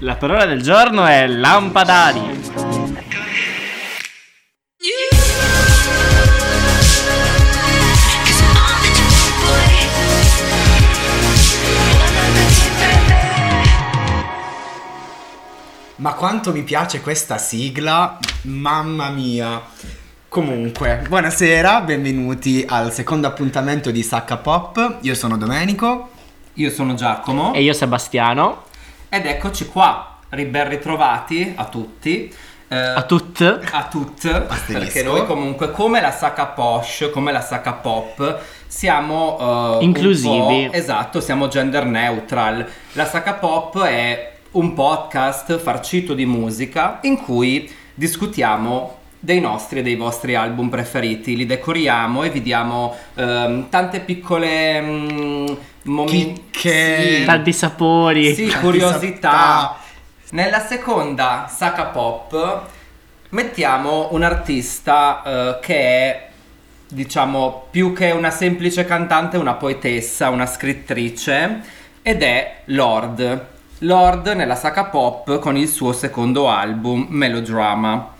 La parola del giorno è lampadari. Ma quanto mi piace questa sigla, mamma mia. Comunque, buonasera, benvenuti al secondo appuntamento di Sacca Pop. Io sono Domenico. Io sono Giacomo E io Sebastiano. Ed eccoci qua, ben ritrovati a tutti. eh, A tut. a tutti, Asterisco. perché noi comunque come la sacca posh, come la sacca pop, siamo eh, Inclusivi. po'- esatto, siamo gender neutral. La sacca pop è un podcast farcito di musica in cui discutiamo dei nostri e dei vostri album preferiti, li decoriamo e vi diamo ehm, tante piccole mm, momenti Chicche. Tanti sapori. sì, Tanti curiosità. sapta. Nella seconda sacca pop mettiamo un artista eh, che è diciamo più che una semplice cantante, una poetessa, una scrittrice ed è Lord. Lord nella sacca pop con il suo secondo album Melodrama.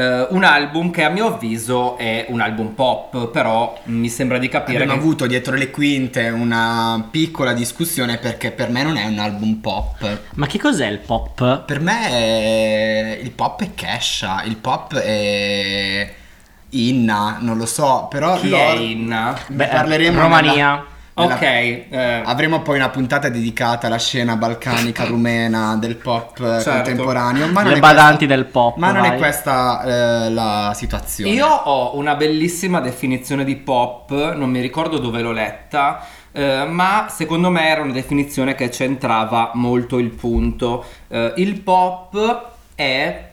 Eh, un album che a mio avviso è un album pop, però mi sembra di capire Abbiamo che avuto dietro le quinte una piccola discussione perché per me non è un album pop. Ma che cos'è il pop? Per me è- il pop è Kesha, il pop è Inna, non lo so, però chi Lord- è Inna? Beh, parleremo Romania. nella- nella- Ok, eh, Avremo poi una puntata dedicata alla scena balcanica rumena del pop eh, Certo. contemporaneo. Ma non Le è badanti questa- del pop. Ma non vai. è questa eh, la situazione. io ho una bellissima definizione di pop, non mi ricordo dove l'ho letta, eh, ma secondo me era una definizione che centrava molto il punto. Eh, il pop è,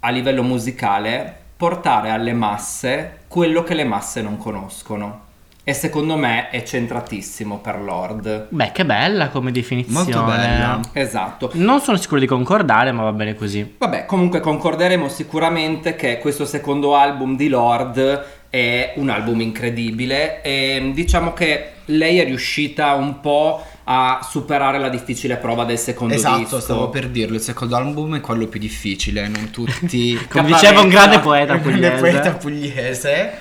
a livello musicale, portare alle masse quello che le masse non conoscono. E secondo me è centratissimo per Lord. Beh, che bella come definizione. Molto bella. Esatto. Non sono sicuro di concordare, ma va bene così. Vabbè, comunque concorderemo sicuramente che questo secondo album di Lord è un album incredibile e diciamo che lei è riuscita un po' a superare la difficile prova del secondo Esatto, disco. stavo per dirlo. Il secondo album è quello più difficile, non tutti. Come diceva un grande poeta Il grande pugliese. poeta pugliese.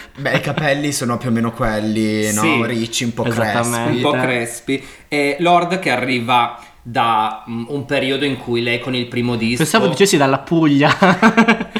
Beh, i capelli sono più o meno quelli, no? Sì, Ricci, un po' crespi. un po' crespi e Lord che arriva da mm, un periodo in cui lei con il primo disco Pensavo dicessi dalla Puglia.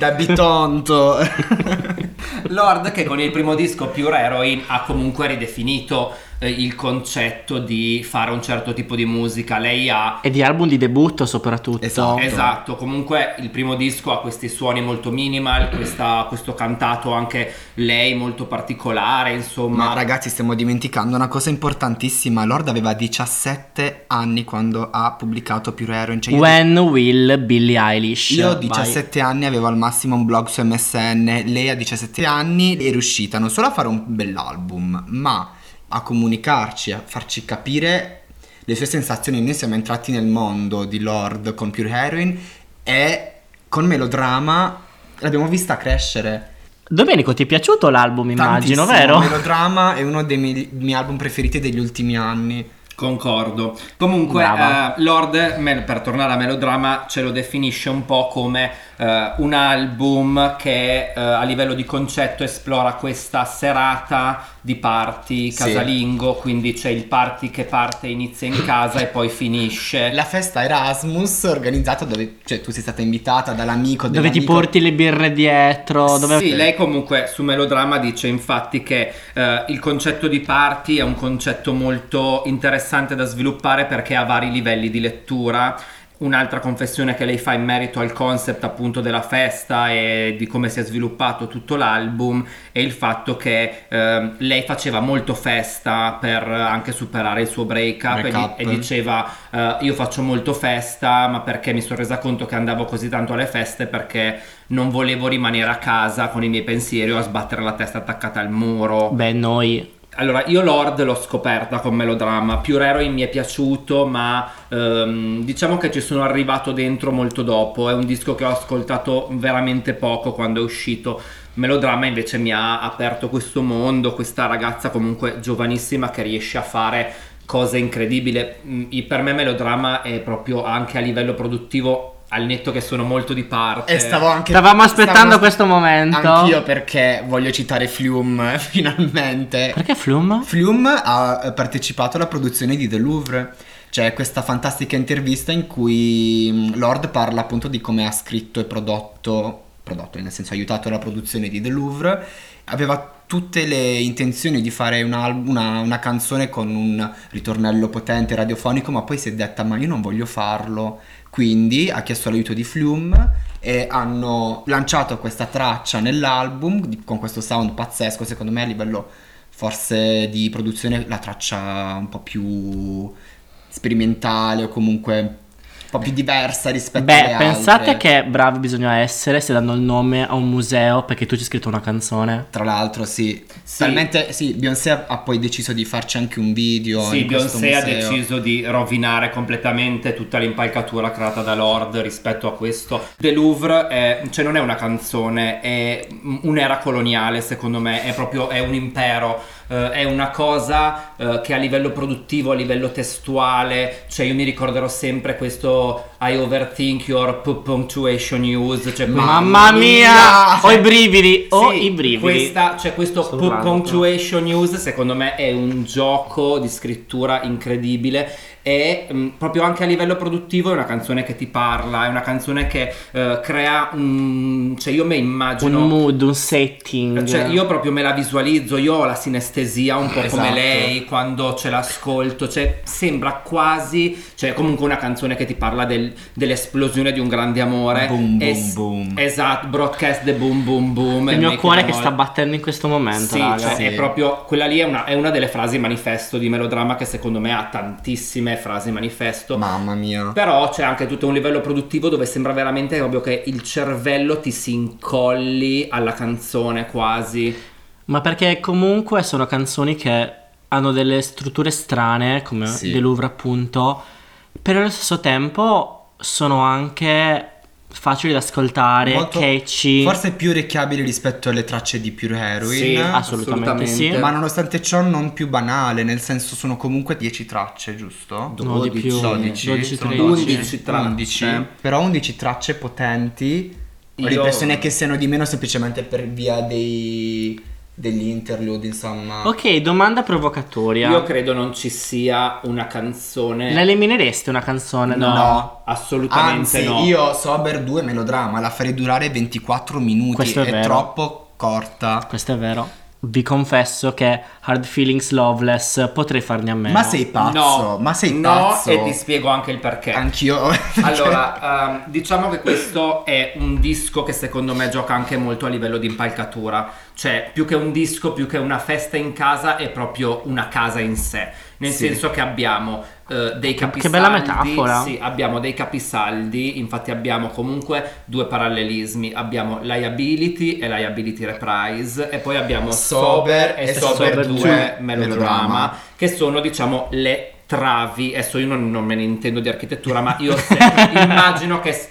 Da Bitonto. Lord che con il primo disco Pure Heroin ha comunque ridefinito eh, il concetto di fare un certo tipo di musica. Lei ha e di album di debutto soprattutto. Esatto. Esatto, comunque il primo disco ha questi suoni molto minimal, questa- questo cantato anche lei molto particolare, insomma. Ma ragazzi, stiamo dimenticando una cosa importantissima. Lord aveva 17 anni quando ha pubblicato Pure Heroin. Cioè io- When Will Billie Eilish. Io a Vai. 17 anni avevo al massimo un blog su MSN, lei a 17 anni è riuscita non solo a fare un bell'album, ma a comunicarci, a farci capire le sue sensazioni. Noi siamo entrati nel mondo di Lord con Pure Heroin e con Melodrama l'abbiamo vista crescere. Domenico, ti è piaciuto l'album, immagino, Tantissimo. vero? Melodrama è uno dei miei, miei album preferiti degli ultimi anni. Concordo. Comunque, eh, Lord, per tornare a melodrama, ce lo definisce un po' come eh, un album che eh, a livello di concetto esplora questa serata di party Sì. casalingo, quindi c'è il party che parte, inizia in casa e poi finisce. La festa Erasmus organizzata dove cioè, tu sei stata invitata dall'amico Dove ti porti le birre dietro? Dove... Sì, lei comunque su Melodramma dice infatti che eh, il concetto di party è un concetto molto interessante da sviluppare perché ha vari livelli di lettura. Un'altra confessione che lei fa in merito al concept appunto della festa e di come si è sviluppato tutto l'album è il fatto che ehm, lei faceva molto festa per anche superare il suo break-up, e di- Break-up. e diceva eh, io faccio molto festa ma perché mi sono resa conto che andavo così tanto alle feste perché non volevo rimanere a casa con i miei pensieri o a sbattere la testa attaccata al muro. Beh, noi... Allora, io Lord l'ho scoperta con Melodramma, Pure Heroine mi è piaciuto, ma ehm, diciamo che ci sono arrivato dentro molto dopo, è un disco che ho ascoltato veramente poco quando è uscito. Melodramma invece mi ha aperto questo mondo, questa ragazza comunque giovanissima che riesce a fare cose incredibili. Mm, Per me Melodramma è proprio anche a livello produttivo al netto che sono molto di parte. E stavo anche Stavamo aspettando stavo- questo momento. Anch'io perché voglio citare Flume finalmente. Perché Flum? Flume ha eh, partecipato alla produzione di The Louvre. C'è questa fantastica intervista in cui mm, Lord parla appunto di come ha scritto e prodotto, prodotto nel senso ha aiutato la produzione di The Louvre. Aveva tutte le intenzioni di fare un al- una, una canzone con un ritornello potente radiofonico, ma poi si è detta ma io non voglio farlo. Quindi ha chiesto l'aiuto di Flume e hanno lanciato questa traccia nell'album con questo sound pazzesco, secondo me a livello forse di produzione la traccia un po' più sperimentale o comunque un po' più diversa rispetto alle Beh, altre. pensate che bravi bisogna essere se danno il nome a un museo perché tu ci hai scritto una canzone. Tra l'altro, sì. Sì. Talmente, sì, Beyoncé ha- poi deciso di farci anche un video. Sì, Beyoncé ha deciso di rovinare completamente tutta l'impalcatura creata da Lord rispetto a questo. The Louvre è, cioè non è una canzone, è un'era coloniale secondo me, è proprio è un impero, eh, è una cosa eh, che a livello produttivo, a livello testuale, cioè io mi ricorderò sempre questo I overthink your pu- punctuation use, cioè Mamma mia! mia! Ho i brividi, ho sì, i brividi. Questa, cioè questo punctuation news secondo me è un gioco di scrittura incredibile e mh, proprio anche a livello produttivo è una canzone che ti parla, è una canzone che eh, crea un... cioè io me immagino... Un mood, un setting. Cioè, io proprio me la visualizzo, io ho la sinestesia un po' come Esatto. lei quando ce l'ascolto, cioè sembra quasi, cioè comunque una canzone che ti parla del- dell'esplosione di un grande amore. Boom, boom, Es- boom. Esatto, broadcast the boom boom boom. il mio cuore che sta battendo in questo momento, Sì, cioè, Sì. è proprio quella lì è una, è una delle frasi manifesto di melodramma che secondo me ha tantissime frasi manifesto. Mamma mia. Però c'è anche tutto un livello produttivo dove sembra veramente proprio che il cervello ti si incolli alla canzone quasi. Ma perché comunque sono canzoni che hanno delle strutture strane, come Sì. The Louvre appunto, però allo stesso tempo sono anche facili da ascoltare, Molto- catchy. Forse più orecchiabili rispetto alle tracce di Pure Heroine. Sì, assolutamente sì. Ma nonostante ciò non più banale, nel senso sono comunque 10 tracce, giusto? No, di più. 12, 12, sono 13. 11 tracce. 11. Però 11 tracce potenti. Ho Io- l'impressione che siano di meno semplicemente per via dei degli interlude, insomma. Ok, domanda provocatoria. Io credo non ci sia una canzone. La eliminereste una canzone? No, No. assolutamente Anzi, no. io Sober 2 melodramma, la farei durare 24 minuti. Questo è è vero. troppo corta. Questo è vero. Vi confesso che Hard Feelings Loveless potrei farne a meno. Ma sei pazzo, no, ma sei no, pazzo. e ti spiego anche il perché. Anch'io. Allora, ehm, diciamo che questo è un disco che secondo me gioca anche molto a livello di impalcatura. Cioè, più che un disco, più che una festa in casa, è proprio una casa in sé. Nel Sì. senso che abbiamo eh, dei capisaldi. che bella metafora. Sì, abbiamo dei capisaldi. Infatti, abbiamo comunque due parallelismi: abbiamo liability e liability reprise, e poi abbiamo sober, Sober e sober, Sober 2 due melodrama, melodrama. che sono, diciamo, le travi. Adesso io non, non me ne intendo di architettura, ma io immagino che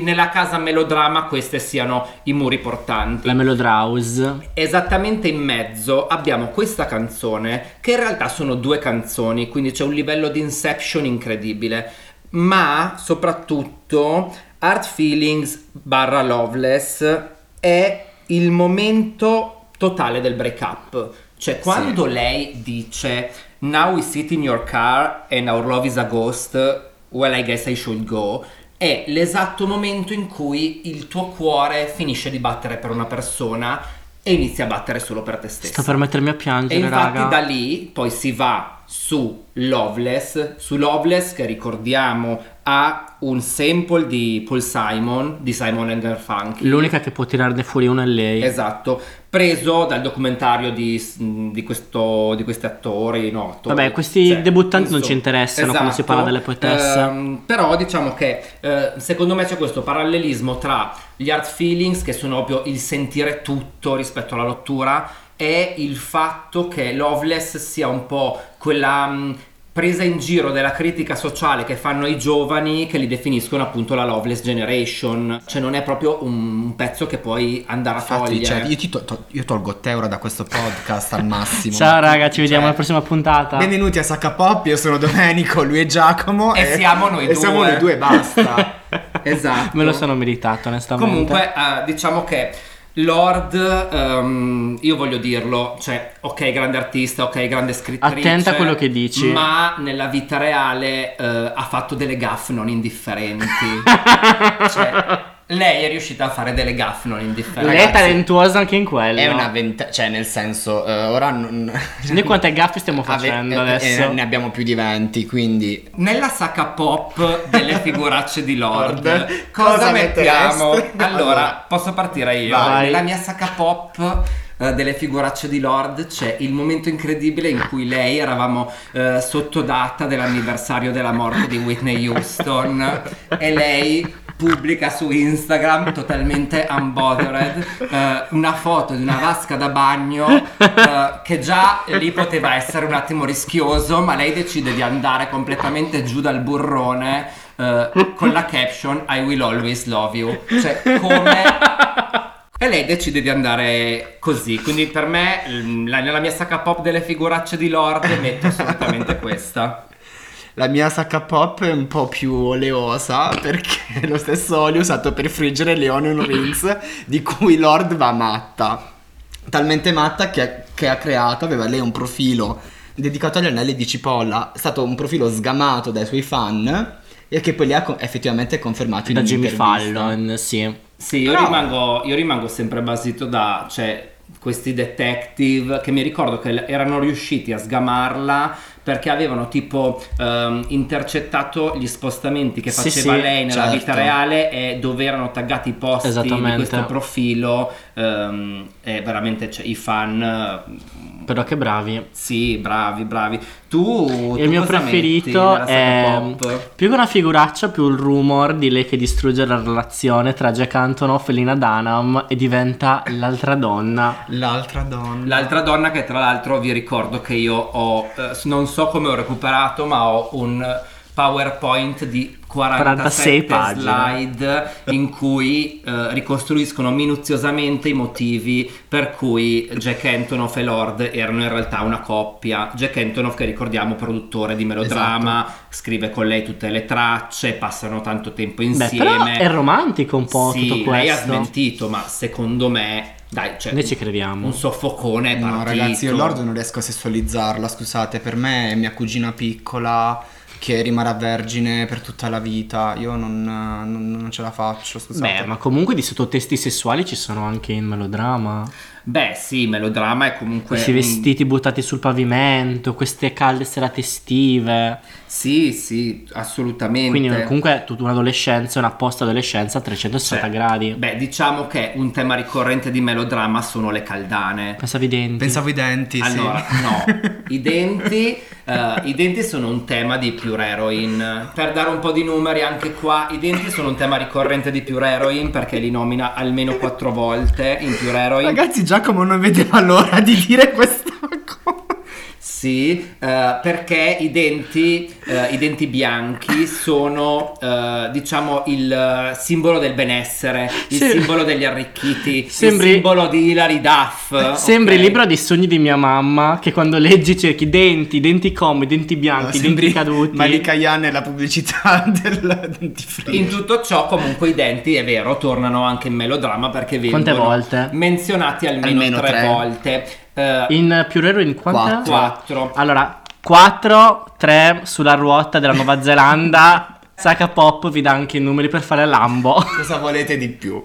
nella casa melodrama queste siano i muri portanti. La Melodrause. Esattamente in mezzo abbiamo questa canzone, che in realtà sono due canzoni, quindi c'è un livello di inception incredibile. Ma soprattutto Art Feelings barra Loveless è il momento totale del break up. Cioè, quando lei dice Now we sit in your car and our love is a ghost, well I guess I should go, è l'esatto momento in cui il tuo cuore finisce di battere per una persona e inizia a battere solo per te stesso. Sto per mettermi a E piangere, infatti raga. da lì poi si va su Loveless, su Loveless che ricordiamo ha un sample di Paul Simon, di Simon and Garfunkel. L'unica che può tirarne fuori uno è lei. Esatto, preso dal documentario di, di, questo, di questi attori. No, attori, Vabbè, questi debuttanti non ci interessano quando si parla delle poetesse. Ehm, però diciamo che eh, secondo me c'è questo parallelismo tra gli art feelings, che sono proprio il sentire tutto rispetto alla rottura, e il fatto che Loveless sia un po' quella. mh, presa in giro della critica sociale che fanno i giovani che li definiscono appunto la Loveless Generation cioè non è proprio un pezzo che puoi andare a Infatti, togliere cioè, io, ti to- to- io tolgo te ora da questo podcast al massimo. Ciao raga, ci vediamo Cioè, alla prossima puntata. Benvenuti a Sacca Pop, io sono Domenico, lui è Giacomo. E siamo noi e due. siamo noi due, basta. esatto Me lo sono meritato, onestamente. Comunque, eh, diciamo che Lord, ehm, io voglio dirlo, cioè, ok, grande artista, ok, grande scrittrice. Attenta a quello che dici. Ma nella vita reale eh, ha fatto delle gaffe non indifferenti. cioè, lei è riuscita a fare delle gaffe non indifferenti. Lei è talentuosa anche in quello. È una ventata, cioè nel senso, eh, ora non... Noi quante gaffe stiamo facendo Ave- eh, adesso? eh, ne abbiamo più di 20, quindi... Nella sacca pop delle figuracce di Lord, cosa, cosa mettiamo? mettereste? Allora, Allora. posso partire io? Vai. Nella mia sacca pop eh, delle figuracce di Lord c'è il momento incredibile in cui lei eravamo eh, sotto data dell'anniversario della morte di Whitney Houston e lei pubblica su Instagram totalmente unbothered eh, una foto di una vasca da bagno eh, che già lì poteva essere un attimo rischioso ma lei decide di andare completamente giù dal burrone eh, con la caption I will always love you cioè come? E lei decide di andare così. Quindi per me la- nella mia sacca pop delle figuracce di Lord metto assolutamente questa La mia sacca pop è un po' più oleosa perché è lo stesso olio usato per friggere le onion rings di cui Lord va matta. Talmente matta che ha, che ha creato, aveva lei un profilo dedicato agli anelli di cipolla, è stato un profilo sgamato dai suoi fan e che poi li ha co- effettivamente confermato in Da Jimmy. Fallon, sì. Sì, io, Però- rimango, io rimango sempre basito da cioè, questi detective che mi ricordo che erano riusciti a sgamarla perché avevano tipo ehm, intercettato gli spostamenti che Sì, faceva sì, lei nella certo. vita reale e dove erano taggati i posti di questo profilo ehm, e veramente cioè, i fan eh, Però che bravi. sì, bravi, bravi. Tu, Il tu mio cosa metti preferito è pop? più che una figuraccia, più il rumor di lei che distrugge la relazione tra Jack Antonoff e Lina Dunham e diventa l'altra donna. L'altra donna. L'altra donna che tra l'altro vi ricordo che io ho, eh, non so come ho recuperato, ma ho un PowerPoint di 46 47 pagine. slide in cui eh, ricostruiscono minuziosamente i motivi per cui Jack Antonoff e Lord erano in realtà una coppia. Jack Antonoff che ricordiamo produttore di melodrama, Esatto. scrive con lei tutte le tracce, passano tanto tempo Beh, insieme. però è romantico un po' sì, tutto lei ha questo. smentito, ma secondo me, dai, cioè, Noi ci crediamo. un soffocone è No, partito. ragazzi, io Lord non riesco a sessualizzarla, scusate, per me è mia cugina piccola che rimarrà vergine per tutta la vita. Io non, non- non ce la faccio, scusate. Beh, ma comunque di sottotesti sessuali ci sono anche in melodrama. Beh, sì, melodrama è comunque. Questi vestiti buttati sul pavimento, queste calde serate estive. Sì, sì, assolutamente. Quindi comunque tutta un'adolescenza, una post-adolescenza a 360 Cioè, gradi. Beh, diciamo che un tema ricorrente di melodrama sono le caldane. Pensavi i denti. Pensavo i denti, sì. Allora, no, i denti, eh, i denti sono un tema di Pure Heroin. Per dare un po' di numeri anche qua, i denti sono un tema ricorrente di Pure Heroin perché li nomina almeno quattro volte in Pure Heroin. Ragazzi, Giacomo non vedeva l'ora di dire questa cosa. Sì, eh, perché i denti, eh, i denti bianchi sono, eh, diciamo, il eh, simbolo del benessere, il Sì. simbolo degli arricchiti, Sembri- il simbolo di Hilary Duff. Sembri ok? il libro dei sogni di mia mamma che quando leggi cerchi denti, denti come, denti bianchi, denti caduti. Malika Yan è la pubblicità del dentifricio. In tutto ciò, comunque, i denti, è vero, tornano anche in melodramma perché vengono menzionati almeno, Almeno tre, tre. volte. Eh, In più raro in? Quattro. 4. Allora, 4, 3 sulla ruota della Nuova Zelanda. Saka Pop vi dà anche i numeri per fare Lambo. Cosa volete di più?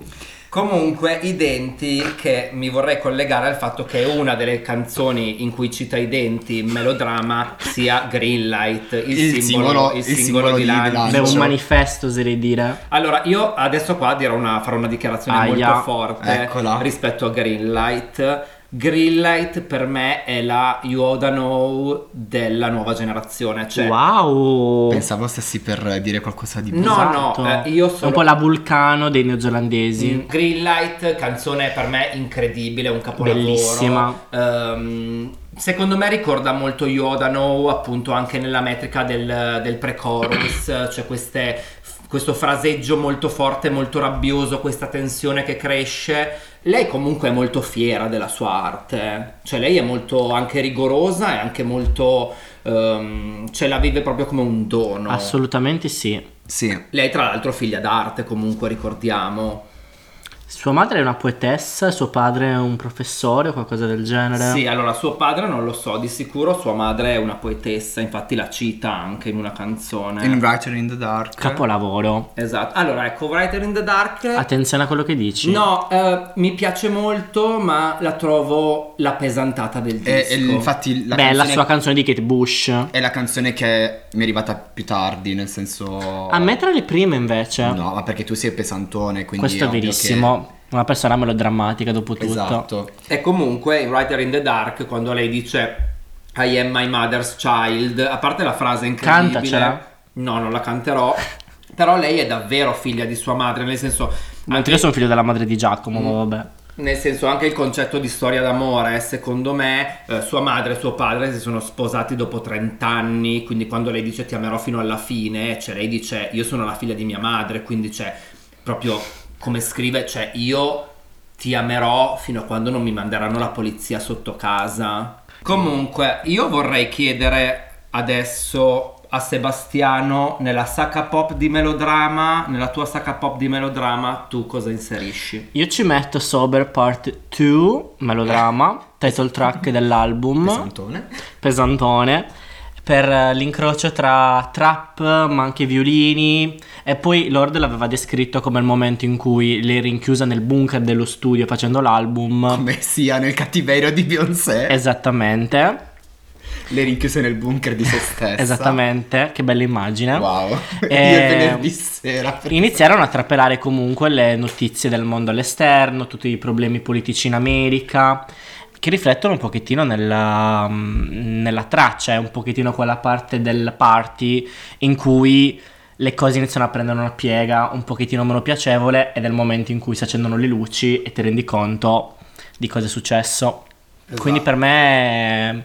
Comunque, i denti che mi vorrei collegare al fatto che una delle canzoni in cui cita i denti in melodrama sia Greenlight, il, Il simbolo, simbolo- il il simbolo simbolo di di lancio. lancio. Beh, un manifesto oserei dire. Allora, io adesso qua dirò una, farò una dichiarazione Aia. molto forte Eccola. rispetto a Greenlight. Greenlight per me è la Yoda Know della nuova generazione. Cioè, wow. Pensavo stessi per dire qualcosa di più. No, Esatto. no, eh, io È sono- un po' la vulcano dei neozelandesi. Mm, Greenlight, canzone per me incredibile, un capolavoro. Bellissima. Ehm, secondo me ricorda molto Yoda No, appunto anche nella metrica del, del pre-chorus, cioè queste- questo fraseggio molto forte, molto rabbioso, questa tensione che cresce. Lei comunque è molto fiera della sua arte, cioè lei è molto anche rigorosa e anche molto... ehm, cioè la vive proprio come un dono. Assolutamente sì. Sì. Lei tra l'altro figlia d'arte comunque ricordiamo. Sua madre è una poetessa, suo padre è un professore o qualcosa del genere. Sì, allora suo padre non lo so, di sicuro sua madre è una poetessa, infatti la cita anche in una canzone. In Writer in the Dark. Capolavoro. Esatto, allora ecco, Writer in the Dark... Attenzione a quello che dici. No, eh, mi piace molto, ma la trovo la pesantata del disco. E, e infatti la Beh, la canzone sua canzone di Kate Bush. è la canzone che mi è arrivata più tardi, nel senso... A me tra le prime invece. No, ma perché tu sei pesantone, quindi Questo è verissimo. Una persona melodrammatica dopo tutto. Esatto. E comunque in Writer in the Dark, quando lei dice I am my mother's child, a parte la frase incredibile... Cantacela. No, non la canterò. Però lei è davvero figlia di sua madre, nel senso... Mentre io sono figlio della madre di Giacomo, Mm. ma vabbè. Nel senso anche il concetto di storia d'amore, secondo me, eh, sua madre e suo padre si sono sposati dopo 30 anni, quindi quando lei dice ti amerò fino alla fine, cioè lei dice io sono la figlia di mia madre, quindi c'è proprio come scrive, cioè io ti amerò fino a quando non mi manderanno la polizia sotto casa. Comunque, io vorrei chiedere adesso a Sebastiano nella sacca pop di melodrama, nella tua sacca pop di melodrama, tu cosa inserisci? Io ci metto Sober Part 2, melodrama, title track dell'album. Pesantone. pesantone per eh, l'incrocio tra trap ma anche violini e poi Lord l'aveva descritto come il momento in cui lei rinchiusa nel bunker dello studio facendo l'album Come sia nel cattiverio di Beyoncé. esattamente Le rinchiuse nel bunker di se stessa. esattamente che bella immagine Wow. Eh, Io venerdì sera. iniziarono a trapelare comunque le notizie del mondo all'esterno tutti i problemi politici in America che riflettono un pochettino nella, nella traccia, è un pochettino quella parte del party in cui le cose iniziano a prendere una piega un pochettino meno piacevole ed è il momento in cui si accendono le luci e ti rendi conto di cosa è successo. Esatto. Quindi per me è,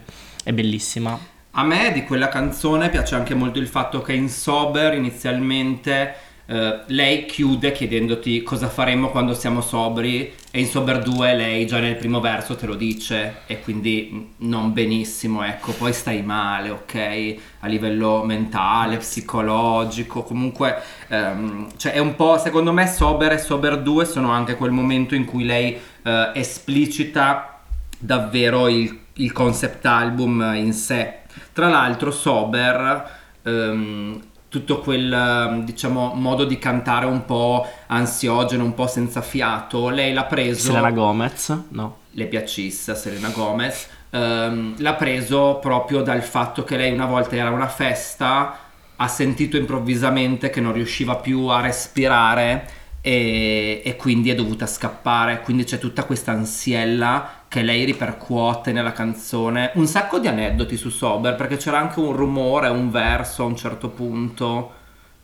è bellissima. A me di quella canzone piace anche molto il fatto che in Sober inizialmente eh, lei chiude chiedendoti cosa faremo quando siamo sobri e in Sober 2 lei già nel primo verso te lo dice e quindi non benissimo, ecco, poi stai male, ok, a livello mentale, psicologico, comunque ehm, cioè è un po', secondo me Sober e Sober 2 sono anche quel momento in cui lei eh, esplicita davvero il, il concept album in sé. Tra l'altro, Sober, ehm, tutto quel ehm, diciamo modo di cantare un po' ansiogeno, un po' senza fiato, lei l'ha preso. Selena Gomez, no. le piacisse Selena Gomez. ehm, l'ha preso proprio dal fatto che lei una volta era a una festa, ha sentito improvvisamente che non riusciva più a respirare e, e quindi è dovuta scappare. Quindi c'è tutta questa ansiella che lei ripercuote nella canzone. Un sacco di aneddoti su Sober perché c'era anche un rumore, un verso a un certo punto.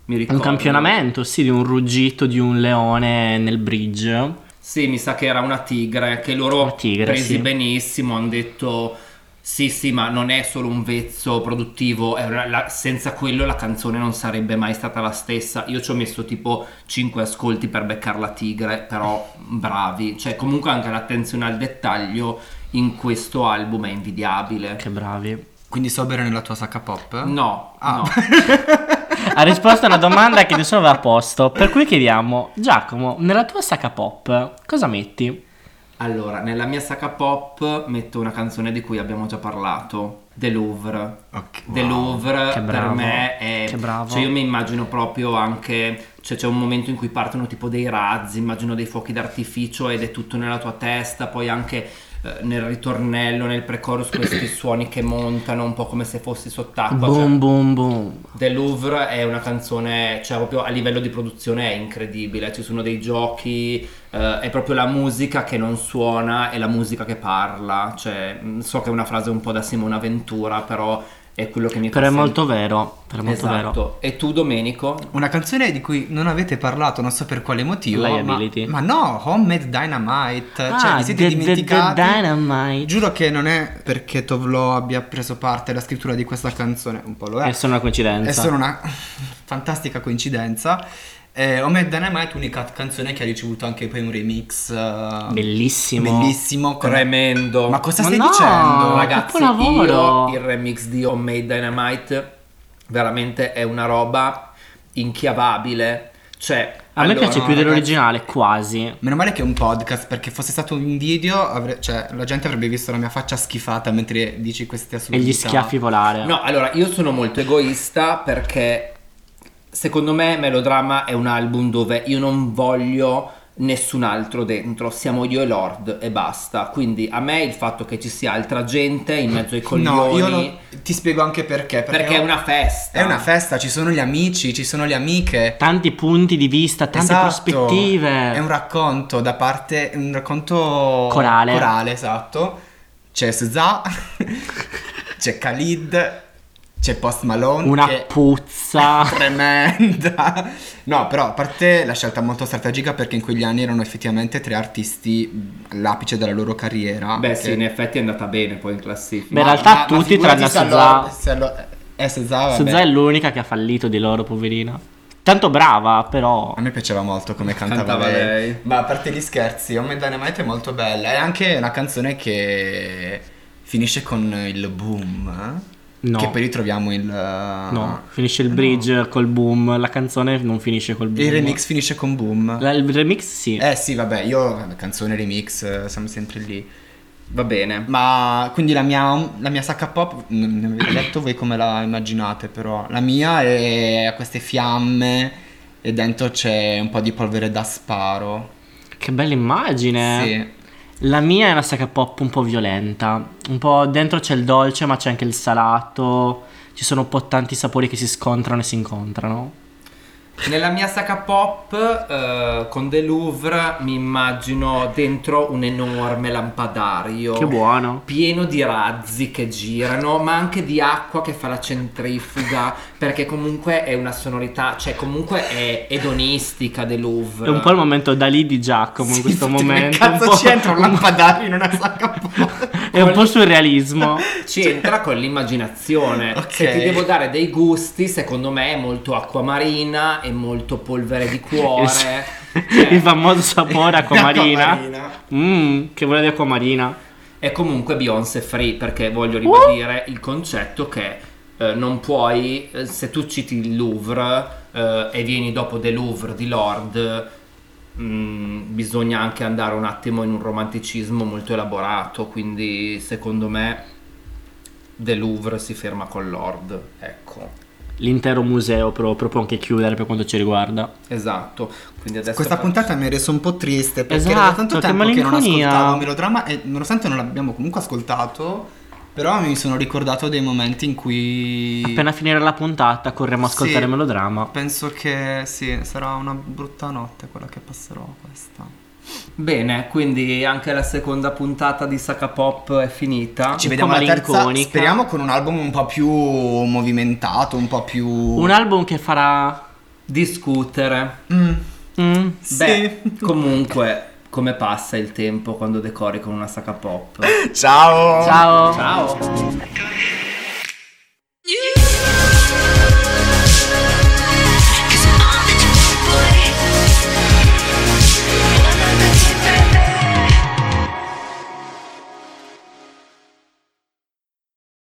Mi Un ricordo. campionamento, sì, di un ruggito di un leone nel bridge. Sì, mi sa che era una tigre che loro tigre, presi sì. benissimo, hanno detto sì sì ma non è solo un vezzo produttivo, è una- la- senza quello la canzone non sarebbe mai stata la stessa. Io ci ho messo tipo 5 ascolti per beccare la tigre, però bravi, cioè comunque anche l'attenzione al dettaglio in questo album è invidiabile. Che bravi. Quindi sobera nella tua sacca pop? No, Ah. no. Ha risposto a una domanda che nessuno aveva posto. Per cui chiediamo, Giacomo, nella tua sacca pop cosa metti? Allora, nella mia sacca pop metto una canzone di cui abbiamo già parlato, The Louvre. Ok, The wow. Louvre Che per bravo, me è... che bravo. Cioè io mi immagino proprio anche... Cioè c'è un momento in cui partono tipo dei razzi, immagino dei fuochi d'artificio ed è tutto nella tua testa, poi anche eh, nel ritornello, nel pre-chorus questi suoni che montano un po' come se fossi sott'acqua. cioè- Boom, boom, boom. The Louvre è una canzone, cioè proprio a livello di produzione è incredibile, ci sono dei giochi, eh, è proprio la musica che non suona e la musica che parla, cioè so che è una frase un po' da Simona Ventura, però è quello che mi Però è molto vero. Però è molto vero. Esatto. E tu Domenico? Una canzone di cui non avete parlato, non so per quale motivo. Ma, Liability. ma no, Homemade Dynamite. cioè, Ah, vi siete the- the- the dimenticati. Dynamite. Giuro che non è perché Tovlo abbia preso parte alla scrittura di questa canzone, un po' lo è. È solo una coincidenza. È solo una fantastica coincidenza. Eh, Homemade Dynamite, unica canzone che ha ricevuto anche poi un remix eh, Bellissimo. bellissimo. con- Tremendo. Ma cosa Ma stai no! dicendo? Ragazzi, io il remix di Homemade Dynamite veramente è una roba inchiavabile. Cioè, A me allora- piace più ragazzi- dell'originale, quasi. Meno male che è un podcast, perché fosse stato un video, avre- cioè, la gente avrebbe visto la mia faccia schifata mentre dici queste E assurdità. gli schiaffi volare. No, allora io sono molto egoista perché secondo me Melodrama è un album dove io non voglio nessun altro dentro, siamo io e Lord e basta. Quindi a me il fatto che ci sia altra gente in mezzo ai coglioni No, io non- ti spiego anche perché. perché è una festa. È una festa, ci sono gli amici, ci sono le amiche. Tanti punti di vista, tante Esatto. prospettive. È un racconto da parte. Un racconto Corale. Corale, esatto. C'è SZA, c'è Khalid, c'è Post Malone. Una che puzza. tremenda. No, però a parte la scelta molto strategica perché in quegli anni erano effettivamente tre artisti all'apice della loro carriera. Beh che- sì, in effetti è andata bene poi in classifica. Beh, in realtà tutti figurati tranne allora- Eh. SZA è l'unica che ha fallito di loro, poverina. Tanto brava, però. A me piaceva molto come cantava, Cantava lei. lei. Ma a parte gli scherzi, Home Dynamite è molto bella. È anche una canzone che finisce con il boom. eh? No. Che poi ritroviamo il. No, finisce il bridge col boom. La canzone non finisce col boom. Il remix finisce con boom. La- il remix sì. Eh sì, vabbè, io canzone remix, eh, siamo sempre lì. Va bene. Ma quindi la mia, la mia sacca pop, non ne avete detto voi come la immaginate però. La mia è a queste fiamme e dentro c'è un po' di polvere da sparo. Che bella immagine. Sì. La mia è una saga pop un po' violenta. Un po' dentro c'è il dolce, ma c'è anche il salato. Ci sono un po' tanti sapori che si scontrano e si incontrano. Nella mia sacca pop eh, con The Louvre mi immagino dentro un enorme lampadario. Che buono. Pieno di razzi che girano, ma anche di acqua che fa la centrifuga, perché comunque è una sonorità, cioè comunque è edonistica The Louvre. È un po' il momento da lì di Giacomo in questo momento. Che cazzo c'entra un lampadario in una sacca? È un po' surrealismo. Ci entra con l'immaginazione. Ok. Se ti devo dare dei gusti, secondo me è molto acqua marina e molto polvere di cuore. Cioè, il famoso sapore acquamarina. Acquamarina. Mmm, che vuole di acquamarina. È comunque Beyoncé free perché voglio ribadire il concetto che eh, non puoi, eh, se tu citi il Louvre eh, e vieni dopo The Louvre di Lord, mh, bisogna anche andare un attimo in un romanticismo molto elaborato, quindi secondo me The Louvre si ferma con Lord, ecco. L'intero museo però proprio anche chiudere per quanto ci riguarda. Esatto, quindi adesso Questa faccio- puntata mi ha reso un po' triste perché era da Esatto, tanto che tempo che non malinconia. ascoltavo Melodramma e nonostante non l'abbiamo comunque ascoltato, però mi sono ricordato dei momenti in cui Appena finire la puntata corremo a ascoltare Sì. melodramma. penso che sì, sarà una brutta notte quella che passerò questa. Bene, quindi anche la seconda puntata di Saka Pop è finita. Ci Un vediamo alla terza, speriamo con un album un po' più movimentato, un po' più Un album che farà... Discutere. Mm, Mm, sì. Beh, comunque, come passa il tempo quando decori con una Saka Pop? Ciao. Ciao. Ciao!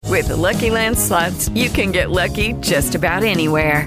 With the Lucky Land slots, you can get lucky just about anywhere.